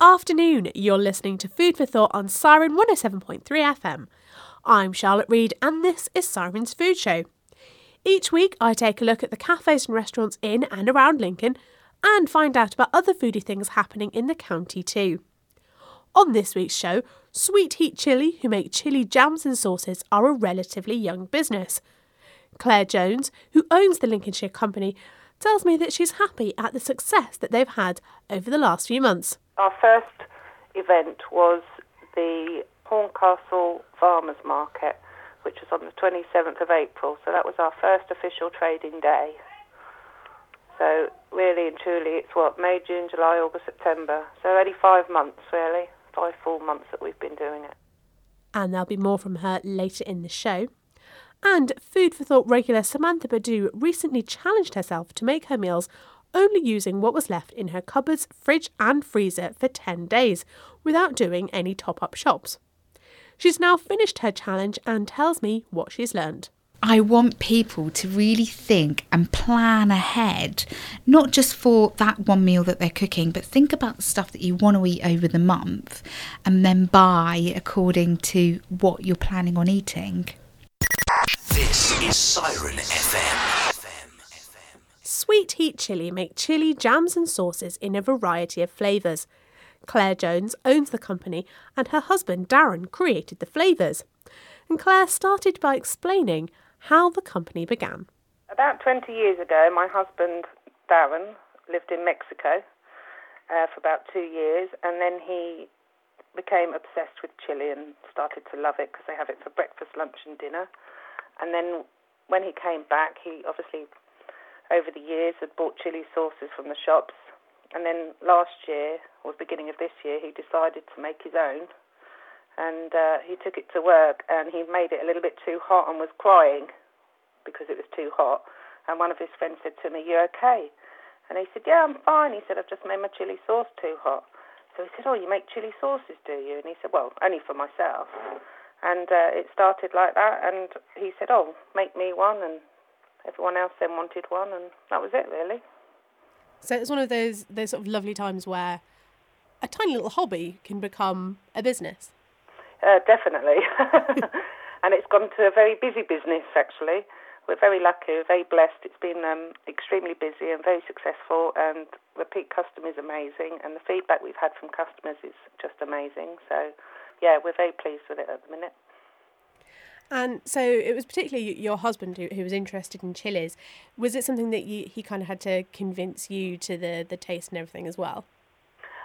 afternoon. You're listening to Food for Thought on Siren 107.3 FM. I'm Charlotte Reed, and this is Siren's Food Show. Each week, I take a look at the cafes and restaurants in and around Lincoln and find out about other foodie things happening in the county too. On this week's show, Sweet Heat Chilli, who make chili jams and sauces, are a relatively young business. Claire Jones, who owns the Lincolnshire company, tells me that she's happy at the success that they've had over the last few months. Our first event was the Horncastle Farmers Market, which was on the 27th of April. So that was our first official trading day. So really and truly, it's what May, June, July, August, September. So only five months, really, five full months that we've been doing it. And there'll be more from her later in the show. And Food for Thought regular Samantha Pidoux recently challenged herself to make her meals only using what was left in her cupboards, fridge, and freezer for 10 days without doing any top up shops. She's now finished her challenge and tells me what she's learned. I want people to really think and plan ahead, not just for that one meal that they're cooking, but think about the stuff that you want to eat over the month and then buy according to what you're planning on eating. This is Siren FM. Sweet Heat Chilli make chili jams and sauces in a variety of flavours. Claire Jones owns the company and her husband Darren created the flavours. And Claire started by explaining how the company began. About 20 years ago, my husband Darren lived in Mexico uh, for about two years, and then he became obsessed with chili and started to love it because they have it for breakfast, lunch, and dinner. And then when he came back, he obviously, over the years, had bought chili sauces from the shops. And then last year, or the beginning of this year, he decided to make his own. And uh, he took it to work and he made it a little bit too hot and was crying because it was too hot. And one of his friends said to me, You okay? And he said, Yeah, I'm fine. He said, I've just made my chili sauce too hot. So he said, Oh, you make chili sauces, do you? And he said, Well, only for myself. And uh, it started like that. And he said, Oh, make me one. And everyone else then wanted one. And that was it, really. So it's one of those those sort of lovely times where a tiny little hobby can become a business. Uh, definitely. and it's gone to a very busy business, actually. We're very lucky, we're very blessed. It's been um, extremely busy and very successful, and repeat customers amazing, and the feedback we've had from customers is just amazing. So, yeah, we're very pleased with it at the minute. And so it was particularly your husband who, who was interested in chilies. Was it something that you, he kind of had to convince you to the, the taste and everything as well?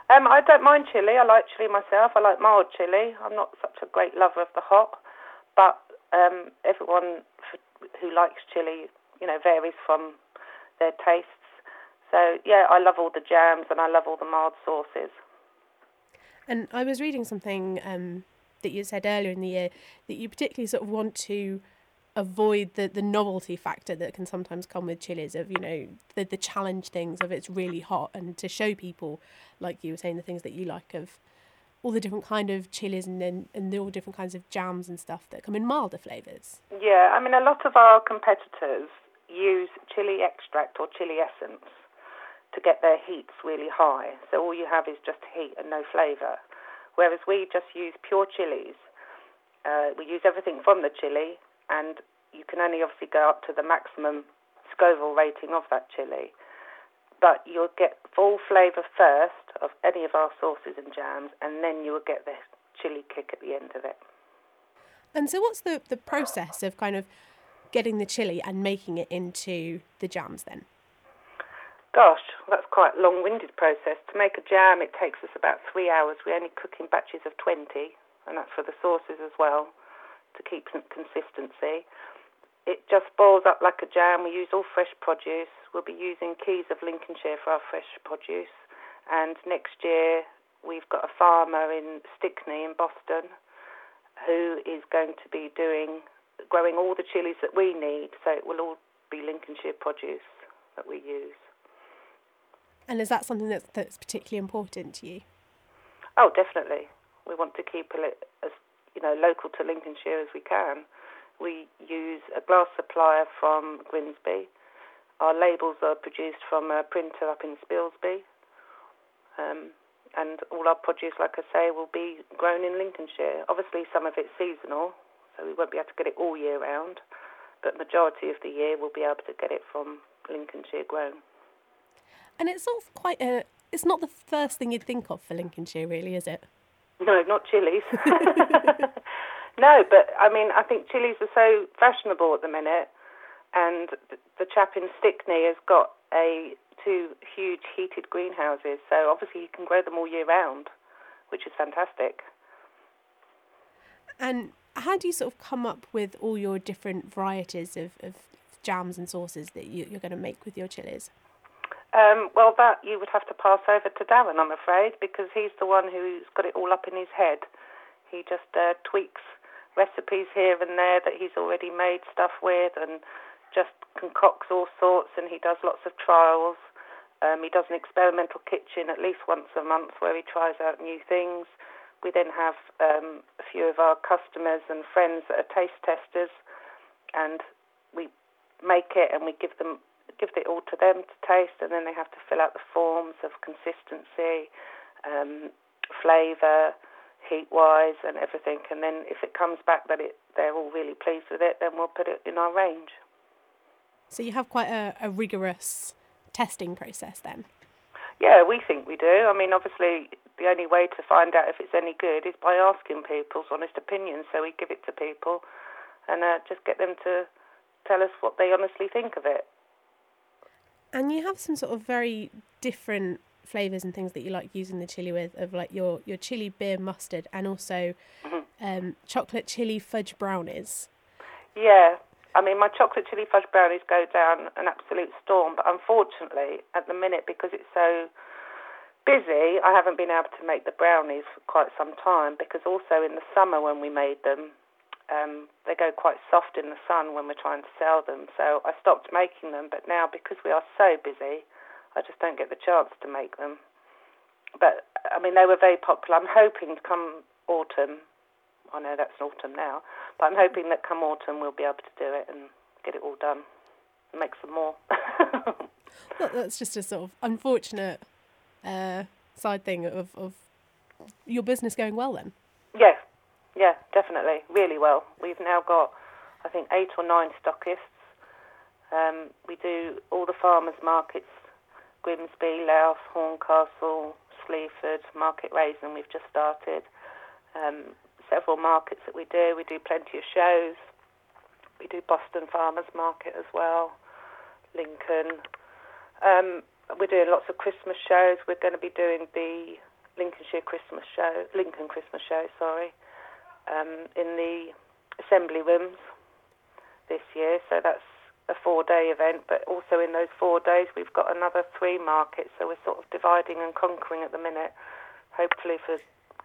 Um, I don't mind chili. I like chili myself. I like mild chili. I'm not such a great lover of the hot, but um, everyone who likes chili, you know, varies from their tastes. So yeah, I love all the jams and I love all the mild sauces. And I was reading something um, that you said earlier in the year that you particularly sort of want to avoid the, the novelty factor that can sometimes come with chilies of you know the the challenge things of it's really hot and to show people like you were saying the things that you like of all the different kind of chilies and then and all different kinds of jams and stuff that come in milder flavors. Yeah, I mean a lot of our competitors use chili extract or chili essence to get their heats really high. So all you have is just heat and no flavor. Whereas we just use pure chilies. Uh, we use everything from the chili and you can only obviously go up to the maximum Scoville rating of that chili. But you'll get full flavour first of any of our sauces and jams, and then you will get the chili kick at the end of it. And so, what's the, the process of kind of getting the chili and making it into the jams then? Gosh, that's quite a long winded process. To make a jam, it takes us about three hours. We only cook in batches of 20, and that's for the sauces as well to keep consistency. It just boils up like a jam. We use all fresh produce. We'll be using Keys of Lincolnshire for our fresh produce. And next year, we've got a farmer in Stickney in Boston who is going to be doing growing all the chilies that we need. So it will all be Lincolnshire produce that we use. And is that something that's, that's particularly important to you? Oh, definitely. We want to keep it as you know, local to Lincolnshire as we can. We use a glass supplier from Grimsby. Our labels are produced from a printer up in Spilsby. Um, and all our produce, like I say, will be grown in Lincolnshire. Obviously, some of it's seasonal, so we won't be able to get it all year round, but majority of the year we'll be able to get it from Lincolnshire grown. And it's sort of quite a. It's not the first thing you'd think of for Lincolnshire, really, is it? No, not chilies. no, but I mean, I think chilies are so fashionable at the minute, and the chap in Stickney has got a two huge heated greenhouses, so obviously you can grow them all year round, which is fantastic. And how do you sort of come up with all your different varieties of, of jams and sauces that you, you're going to make with your chilies? Um, well, that you would have to pass over to Darren, I'm afraid, because he's the one who's got it all up in his head. He just uh, tweaks recipes here and there that he's already made stuff with and just concocts all sorts and he does lots of trials. Um, he does an experimental kitchen at least once a month where he tries out new things. We then have um, a few of our customers and friends that are taste testers, and we make it and we give them give it all to them to taste, and then they have to fill out the forms of consistency, um, flavour, heat wise, and everything. And then if it comes back that it they're all really pleased with it, then we'll put it in our range. So you have quite a, a rigorous testing process then. Yeah, we think we do. I mean, obviously, the only way to find out if it's any good is by asking people's honest opinions. So we give it to people and uh, just get them to tell us what they honestly think of it. And you have some sort of very different flavors and things that you like using the chili with, of like your your chili beer mustard and also um, chocolate chili fudge brownies. Yeah, I mean, my chocolate chili fudge brownies go down an absolute storm, but unfortunately, at the minute, because it's so busy, I haven't been able to make the brownies for quite some time. Because also in the summer when we made them, um, they go quite soft in the sun when we're trying to sell them. So I stopped making them, but now because we are so busy, I just don't get the chance to make them. But I mean, they were very popular. I'm hoping to come autumn. I know that's autumn now, but I'm hoping that come autumn we'll be able to do it and get it all done and make some more. That's just a sort of unfortunate uh, side thing of, of your business going well then. Yeah, definitely, really well. We've now got, I think, eight or nine stockists. Um, we do all the farmers markets, Grimsby, Louth, Horncastle, Sleaford, Market Rasen. We've just started. Um, several markets that we do. We do plenty of shows. We do Boston Farmers Market as well, Lincoln. Um, we're doing lots of Christmas shows. We're going to be doing the Lincolnshire Christmas show, Lincoln Christmas show, sorry, um, in the assembly rooms this year. So that's a four-day event. But also in those four days, we've got another three markets. So we're sort of dividing and conquering at the minute. Hopefully for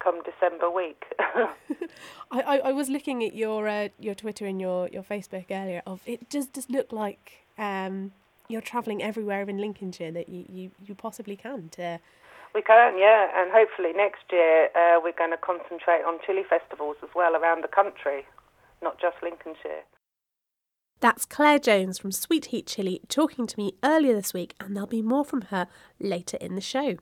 come December week. I, I, I was looking at your uh, your Twitter and your, your Facebook earlier. Of it does just look like um, you're travelling everywhere in Lincolnshire that you, you, you possibly can to. We can, yeah, and hopefully next year uh, we're going to concentrate on chili festivals as well around the country, not just Lincolnshire. That's Claire Jones from Sweet Heat Chilli talking to me earlier this week, and there'll be more from her later in the show.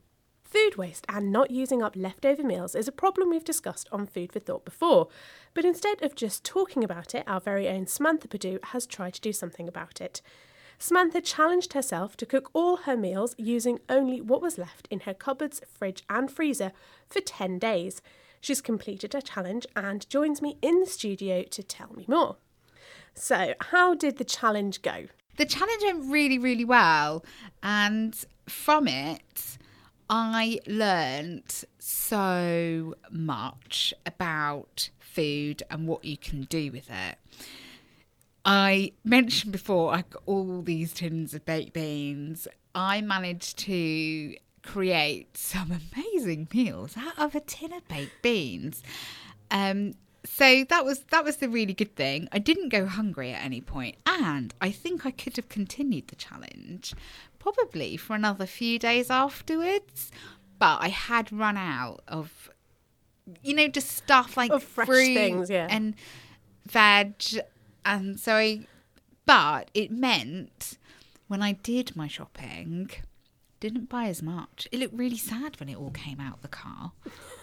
Food waste and not using up leftover meals is a problem we've discussed on Food for Thought before, but instead of just talking about it, our very own Samantha Pidoux has tried to do something about it. Samantha challenged herself to cook all her meals using only what was left in her cupboards, fridge, and freezer for 10 days. She's completed her challenge and joins me in the studio to tell me more. So, how did the challenge go? The challenge went really, really well. And from it, I learned so much about food and what you can do with it. I mentioned before I got all these tins of baked beans. I managed to create some amazing meals out of a tin of baked beans. Um, so that was that was the really good thing. I didn't go hungry at any point, and I think I could have continued the challenge probably for another few days afterwards. But I had run out of, you know, just stuff like Of fresh fruit things, yeah. and veg, and so I. But it meant when I did my shopping, didn't buy as much. It looked really sad when it all came out the car.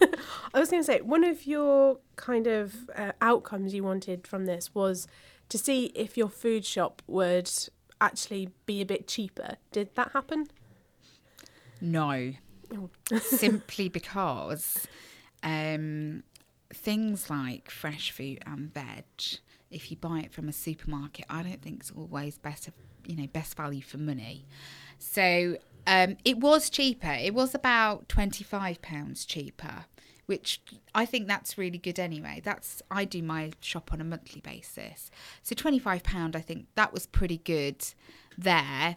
I was going to say, one of your kind of uh, outcomes you wanted from this was to see if your food shop would actually be a bit cheaper. Did that happen? No, simply because um, things like fresh fruit and veg, if you buy it from a supermarket, I don't think it's always better, you know, best value for money. So um, it was cheaper. It was about twenty five pounds cheaper, which I think that's really good anyway. That's I do my shop on a monthly basis, so twenty five pound. I think that was pretty good there.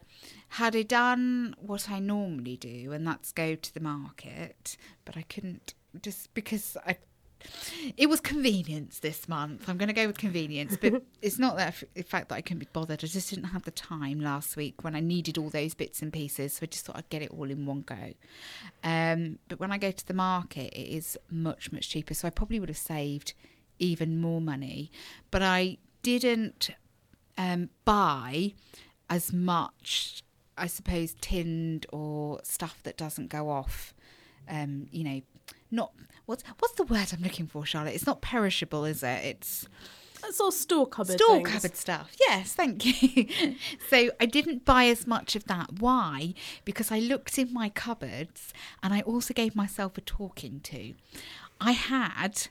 Had I done what I normally do, and that's go to the market, but I couldn't just because I it was convenience this month. I'm going to go with convenience, but it's not that the fact that I couldn't be bothered. I just didn't have the time last week when I needed all those bits and pieces. So I just thought I'd get it all in one go. Um, but when I go to the market, it is much much cheaper. So I probably would have saved even more money. But I didn't um, buy as much, I suppose, tinned or stuff that doesn't go off. Um, you know, not what's what's the word I'm looking for, Charlotte? It's not perishable, is it? It's That's all store cupboard store things. cupboard stuff. Yes, thank you. so I didn't buy as much of that. Why? Because I looked in my cupboards and I also gave myself a talking to. I had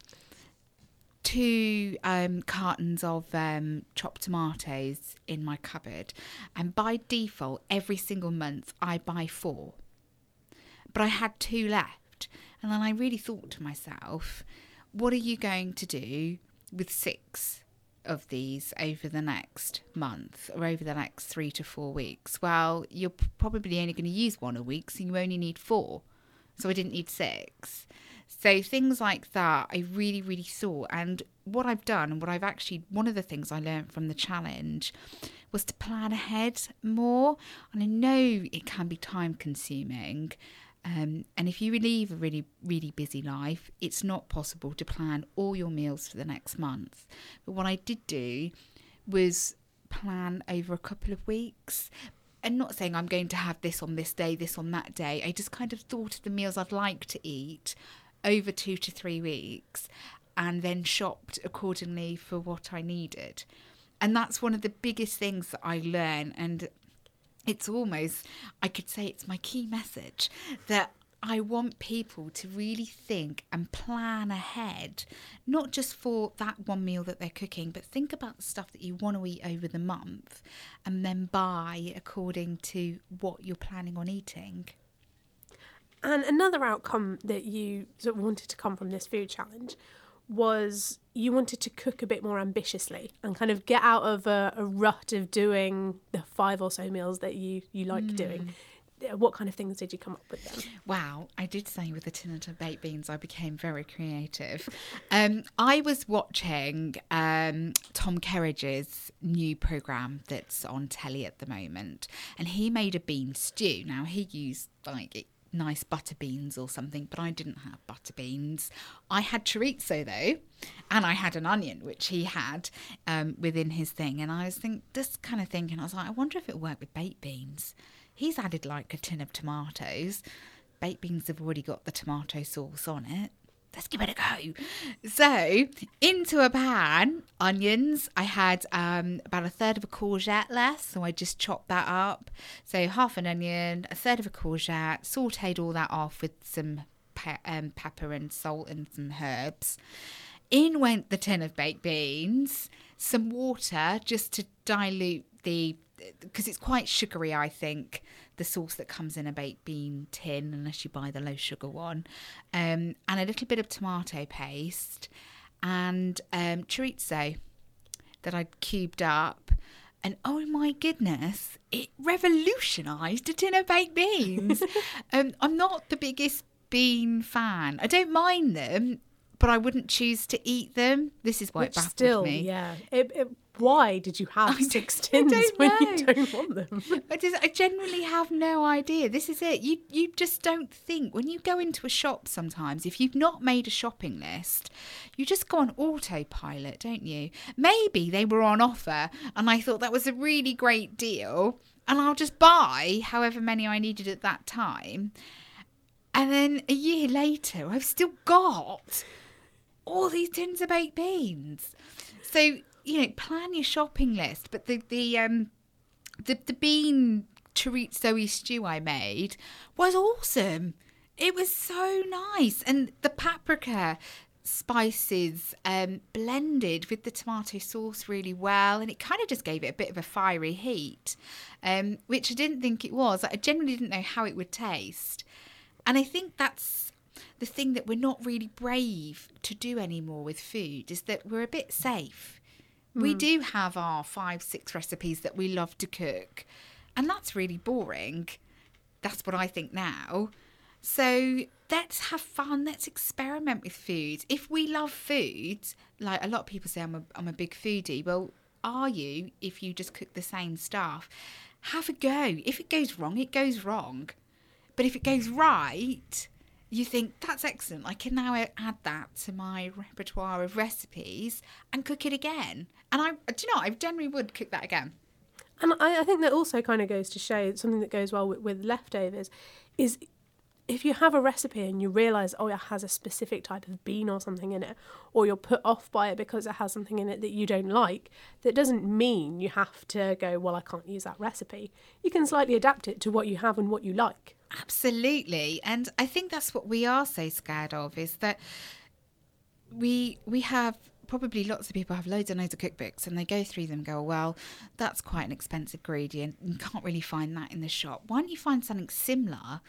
two um, cartons of um, chopped tomatoes in my cupboard, and by default, every single month I buy four. But I had two left, and then I really thought to myself, what are you going to do with six of these over the next month or over the next three to four weeks? Well, you're probably only going to use one a week, so you only need four. So I didn't need six. So things like that, I really, really saw. And what I've done, and what I've actually, one of the things I learned from the challenge was to plan ahead more. And I know it can be time consuming. Um, and if you leave a really, really busy life, it's not possible to plan all your meals for the next month. But what I did do was plan over a couple of weeks. And not saying I'm going to have this on this day, this on that day. I just kind of thought of the meals I'd like to eat over two to three weeks and then shopped accordingly for what I needed. And that's one of the biggest things that I learn. And it's almost, I could say it's my key message that I want people to really think and plan ahead, not just for that one meal that they're cooking, but think about the stuff that you want to eat over the month and then buy according to what you're planning on eating. And another outcome that you sort of wanted to come from this food challenge was you wanted to cook a bit more ambitiously and kind of get out of a, a rut of doing the five or so meals that you, you like doing. Uh, What kind of things did you come up with then? Wow, I did say with the tin of baked beans, I became very creative. Um, I was watching um, Tom Kerridge's new program that's on telly at the moment, and he made a bean stew. Now he used like nice butter beans or something, but I didn't have butter beans. I had chorizo though, and I had an onion, which he had um, within his thing. And I was think just kind of thinking, I was like, I wonder if it would work with baked beans. He's added like a tin of tomatoes. Baked beans have already got the tomato sauce on it. Let's give it a go. So, into a pan, onions. I had um, about a third of a courgette left, so I just chopped that up. So, half an onion, a third of a courgette, sauteed all that off with some pe- um, pepper and salt and some herbs. In went the tin of baked beans, some water just to dilute the because it's quite sugary, I think, the sauce that comes in a baked bean tin, unless you buy the low sugar one, um, and a little bit of tomato paste and um, chorizo that I'd cubed up. And oh my goodness, it revolutionised a tin of baked beans. um, I'm not the biggest bean fan. I don't mind them, but I wouldn't choose to eat them. This is why Which it baffled still, me. yeah. It, it, why did you have I six tins don't when know. you don't want them? I just, I genuinely have no idea. This is it. You, you just don't think when you go into a shop. Sometimes, if you've not made a shopping list, you just go on autopilot, don't you? Maybe they were on offer, and I thought that was a really great deal, and I'll just buy however many I needed at that time. And then a year later, I've still got all these tins of baked beans. So you know, plan your shopping list. But the the um the the bean chorizo stew I made was awesome. It was so nice, and the paprika spices um, blended with the tomato sauce really well, and it kind of just gave it a bit of a fiery heat, um, which I didn't think it was. I generally didn't know how it would taste, and I think that's the thing that we're not really brave to do anymore with food is that we're a bit safe. We hmm. do have our five, six recipes that we love to cook, and that's really boring. That's what I think now. So let's have fun. Let's experiment with food. If we love food, like a lot of people say, I'm a, I'm a big foodie. Well, are you if you just cook the same stuff? Have a go. If it goes wrong, it goes wrong. But if it goes right, you think that's excellent. I can now add that to my repertoire of recipes and cook it again. And I, do you know, I generally would cook that again. And I, I think that also kind of goes to show something that goes well with, with leftovers is if you have a recipe and you realise, oh, it has a specific type of bean or something in it, or you're put off by it because it has something in it that you don't like, that doesn't mean you have to go, well, I can't use that recipe. You can slightly adapt it to what you have and what you like. Absolutely. And I think that's what we are so scared of is that we we have probably lots of people have loads and loads of cookbooks and they go through them go, well, that's quite an expensive ingredient. You can't really find that in the shop. Why don't you find something similar?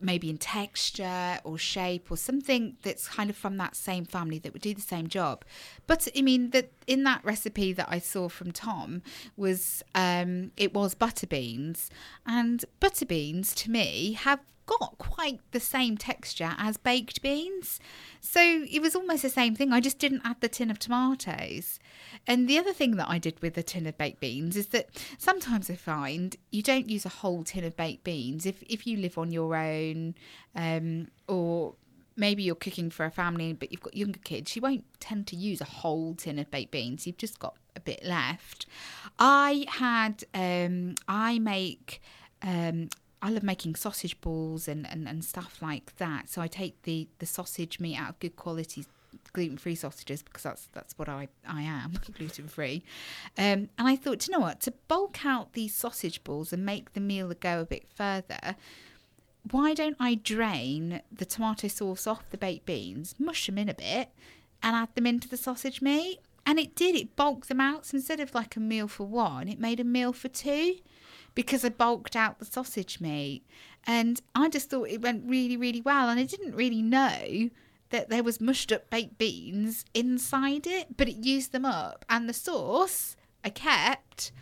Maybe in texture or shape or something that's kind of from that same family that would do the same job. But I mean that in that recipe that I saw from Tom was um it was butter beans and butter beans to me have got quite the same texture as baked beans. So it was almost the same thing. I just didn't add the tin of tomatoes. And the other thing that I did with the tin of baked beans is that sometimes I find you don't use a whole tin of baked beans if if you live on your own um, or maybe you're cooking for a family but you've got younger kids you won't tend to use a whole tin of baked beans you've just got a bit left i had um i make um I love making sausage balls and, and, and stuff like that. So I take the, the sausage meat out of good quality gluten free sausages because that's that's what I, I am gluten free. Um, and I thought, "Do you know what? To bulk out these sausage balls and make the meal go a bit further, why don't I drain the tomato sauce off the baked beans, mush them in a bit, and add them into the sausage meat? And it did, it bulked them out. So instead of like a meal for one, it made a meal for two because I bulked out the sausage meat. And I just thought it went really, really well. And I didn't really know that there was mushed up baked beans inside it, but it used them up. And the sauce I kept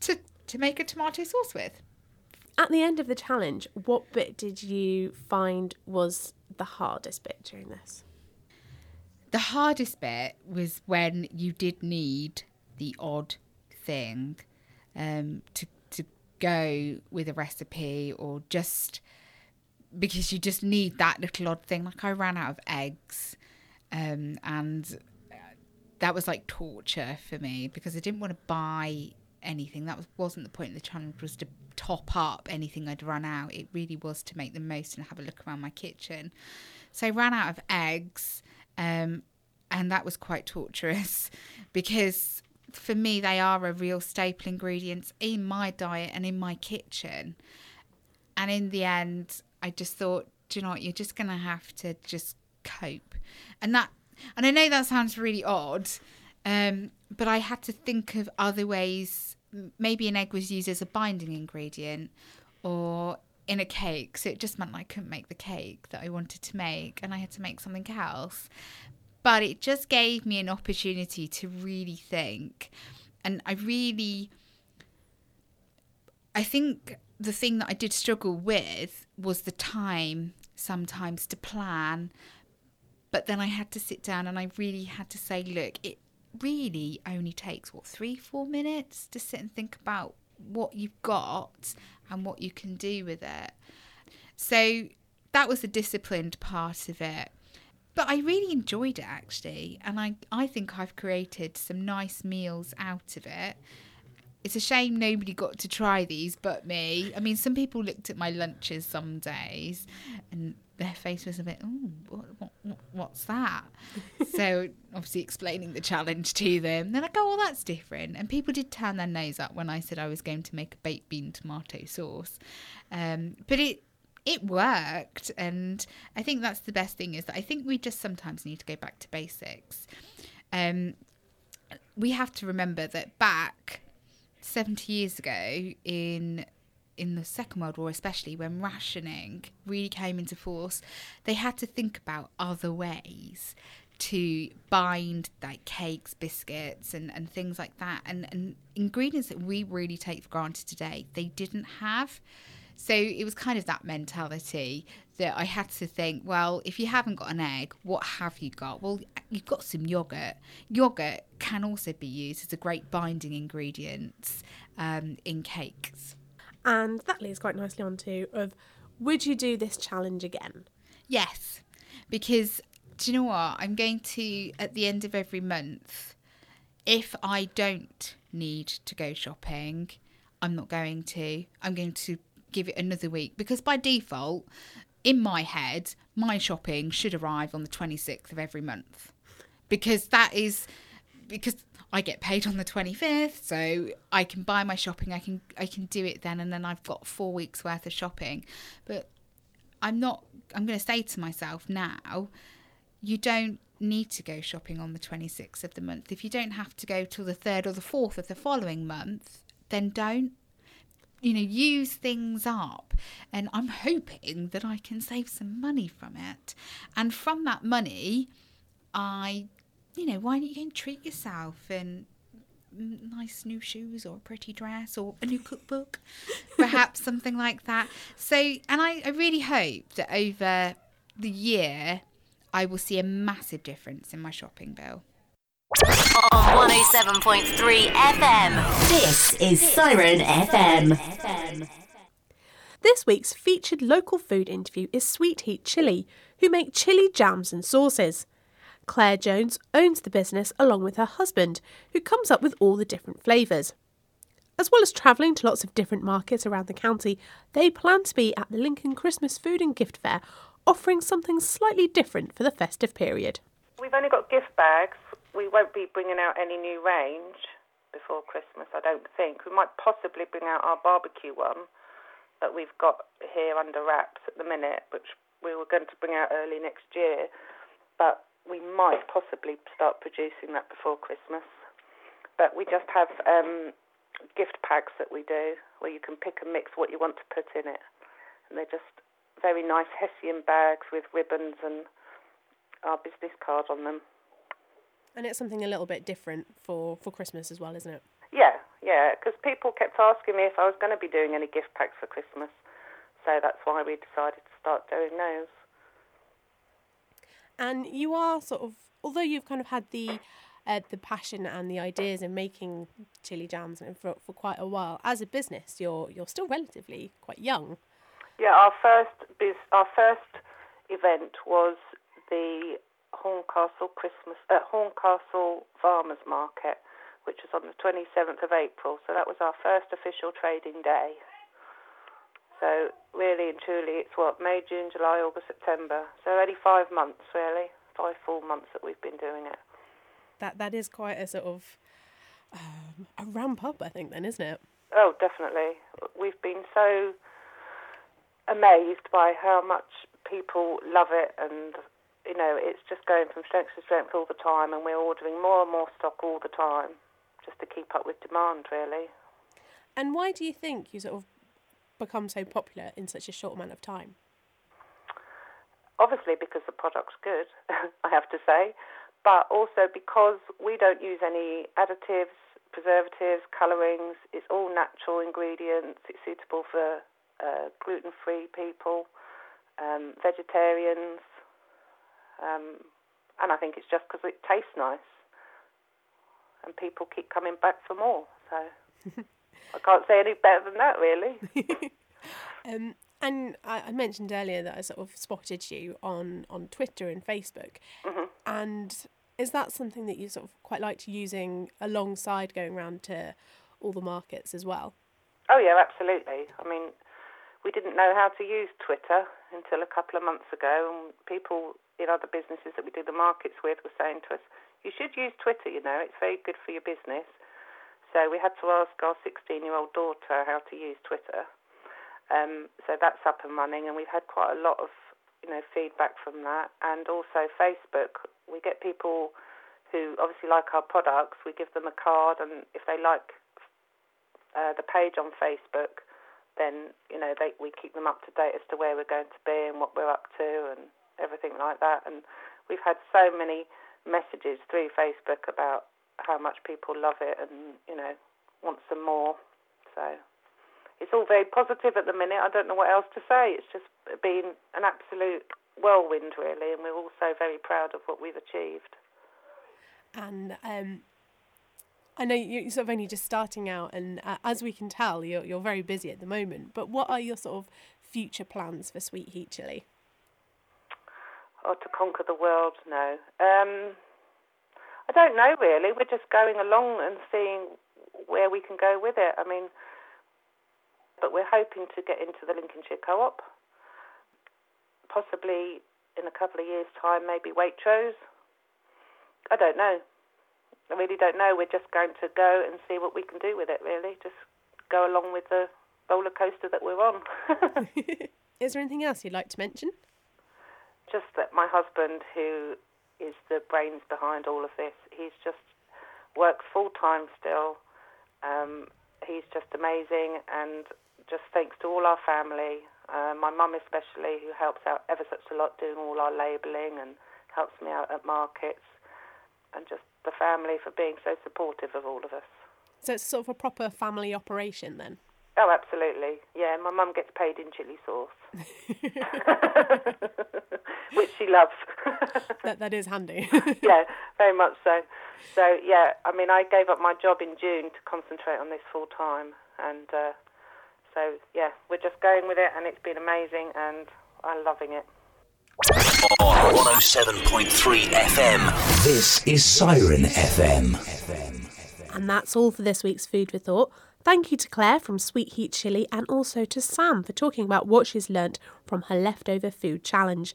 to, to make a tomato sauce with. At the end of the challenge, what bit did you find was the hardest bit during this? The hardest bit was when you did need the odd thing um, to to go with a recipe, or just because you just need that little odd thing. Like I ran out of eggs, um, and that was like torture for me because I didn't want to buy anything. That was wasn't the point of the challenge. Was to top up anything I'd run out. It really was to make the most and have a look around my kitchen. So I ran out of eggs, um, and that was quite torturous because for me they are a real staple ingredients in my diet and in my kitchen. And in the end, I just thought, do you know what? You're just gonna have to just cope, and that. And I know that sounds really odd, um, but I had to think of other ways. Maybe an egg was used as a binding ingredient, or in a cake, so it just meant I couldn't make the cake that I wanted to make, and I had to make something else. But it just gave me an opportunity to really think, and I really I think the thing that I did struggle with was the time sometimes to plan But then I had to sit down and I really had to say, look, it really only takes what three, four minutes to sit and think about what you've got and what you can do with it. So that was the disciplined part of it. But I really enjoyed it actually, and I, I think I've created some nice meals out of it. It's a shame nobody got to try these but me. I mean, some people looked at my lunches some days and their face was a bit, oh, what, what, what's that? so obviously explaining the challenge to them. They're like, oh, well, that's different. And people did turn their nose up when I said I was going to make a baked bean tomato sauce. Um, but it it worked and i think that's the best thing is that i think we just sometimes need to go back to basics um, we have to remember that back 70 years ago in in the second world war especially when rationing really came into force they had to think about other ways to bind like cakes biscuits and, and things like that. And, and ingredients that we really take for granted today they didn't have. So it was kind of that mentality that I had to think, well, if you haven't got an egg, what have you got? Well, you've got some yogurt. Yogurt can also be used as a great binding ingredient um, in cakes. And that leads quite nicely on to of would you do this challenge again? Yes, because do you know what? I'm going to at the end of every month, if I don't need to go shopping, I'm not going to. I'm going to give it another week because by default, in my head, my shopping should arrive on the 26th of every month. Because that is because I get paid on the 25th so I can buy my shopping I can I can do it then and then I've got 4 weeks worth of shopping. But I'm not I'm going to say to myself now you don't need to go shopping on the 26th of the month. If you don't have to go till the 3rd or the 4th of the following month then don't you know, use things up. And I'm hoping that I can save some money from it. And from that money, I, you know, why don't you go and treat yourself and nice new shoes or a pretty dress or a new cookbook, perhaps something like that. So, and I, I really hope that over the year, I will see a massive difference in my shopping bill. On 107.3 FM. This is Siren FM. This week's featured local food interview is Sweet Heat Chilli, who make chili jams and sauces. Claire Jones owns the business along with her husband, who comes up with all the different flavours. As well as travelling to lots of different markets around the county, they plan to be at the Lincoln Christmas Food and Gift Fair, offering something slightly different for the festive period. We've only got gift bags we won't be bringing out any new range before Christmas, I don't think. We might possibly bring out our barbecue one that we've got here under wraps at the minute, which we were going to bring out early next year, but we might possibly start producing that before Christmas. But we just have um, gift packs that we do where you can pick and mix what you want to put in it. And they're just very nice Hessian bags with ribbons and our business card on them. And it's something a little bit different for, for Christmas as well, isn't it? Yeah, yeah, because people kept asking me if I was going to be doing any gift packs for Christmas. So that's why we decided to start doing those. And you are sort of, although you've kind of had the uh, the passion and the ideas in making chili jams for, for quite a while, as a business, you're you're still relatively quite young. Yeah, our first biz, our first event was the Horncastle Christmas uh, Horncastle Farmers Market, which was on the 27th of April. So that was our first official trading day. So really and truly, it's what May, June, July, August, September. So only five months, really, five full months that we've been doing it. That that is quite a sort of um, a ramp up, I think, then, isn't it? Oh, definitely. We've been so amazed by how much people love it and you know, it's just going from strength to strength all the time, and we're ordering more and more stock all the time just to keep up with demand, really. And why do you think you sort of become so popular in such a short amount of time? Obviously, because the product's good, I have to say, but also because we don't use any additives, preservatives, colourings. It's all natural ingredients. It's suitable for uh, gluten free people, um, vegetarians, um, and I think it's just because it tastes nice, and people keep coming back for more. So I can't say any better than that, really. Um, and I, I mentioned earlier that I sort of spotted you on, on Twitter and Facebook. And is that something that you sort of quite liked using alongside going around to all the markets as well? Oh yeah, absolutely. I mean, we didn't know how to use Twitter until a couple of months ago, and people in other businesses that we do the markets with were saying to us, "You should use Twitter. You know, it's very good for your business." So we had to ask our 16-year-old daughter how to use Twitter. Um, so that's up and running, and we've had quite a lot of you know feedback from that, and also Facebook. We get people who obviously like our products. We give them a card, and if they like uh, the page on Facebook, then you know they we keep them up to date as to where we're going to be and what we're up to and everything like that. And we've had so many messages through Facebook about how much people love it and you know want some more. So it's all very positive at the minute. I don't know what else to say. It's just been an absolute whirlwind, really, and we're also very proud of what we've achieved. And um, I know you're sort of only just starting out, and uh, as we can tell, you're, you're very busy at the moment. But what are your sort of future plans for Sweet Heat Chilli? Or to conquer the world, no. Um, I don't know really. We're just going along and seeing where we can go with it. I mean, but we're hoping to get into the Lincolnshire Co-op, possibly in a couple of years' time, maybe Waitrose. I don't know. I really don't know. We're just going to go and see what we can do with it. Really, just go along with the roller coaster that we're on. Is there anything else you'd like to mention? Just that my husband, who is the brains behind all of this, he's just works full time still. Um, he's just amazing, and just thanks to all our family, uh, my mum especially, who helps out ever such a lot doing all our labelling and helps me out at markets, and just the family for being so supportive of all of us. So it's sort of a proper family operation then. Oh, absolutely. Yeah, my mum gets paid in chili sauce, which she loves. That that is handy. yeah, very much so. So yeah, I mean, I gave up my job in June to concentrate on this full time, and uh, so yeah, we're just going with it, and it's been amazing, and I'm loving it. On 107.3 FM, this is Siren FM. And that's all for this week's Food for Thought. Thank you to Claire from Sweet Heat Chilli and also to Sam for talking about what she's learnt from her leftover food challenge.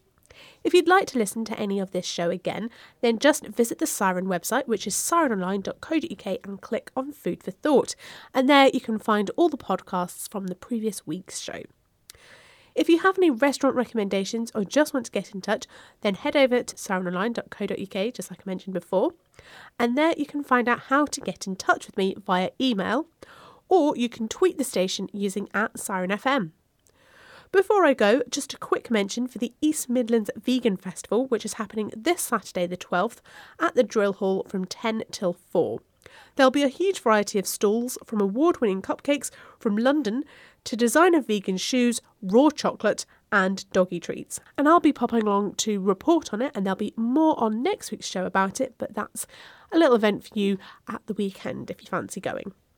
If you'd like to listen to any of this show again, then just visit the Siren website, which is sirenonline.co.uk, and click on Food for Thought. And there you can find all the podcasts from the previous week's show. If you have any restaurant recommendations or just want to get in touch, then head over to sirenonline.co.uk, just like I mentioned before, and there you can find out how to get in touch with me via email, or you can tweet the station using at SirenFM. Before I go, just a quick mention for the East Midlands Vegan Festival, which is happening this Saturday, the 12th, at the Drill Hall from 10 till 4. There'll be a huge variety of stalls, from award winning cupcakes from London to designer vegan shoes, raw chocolate, and doggy treats. And I'll be popping along to report on it, and there'll be more on next week's show about it, but that's a little event for you at the weekend if you fancy going.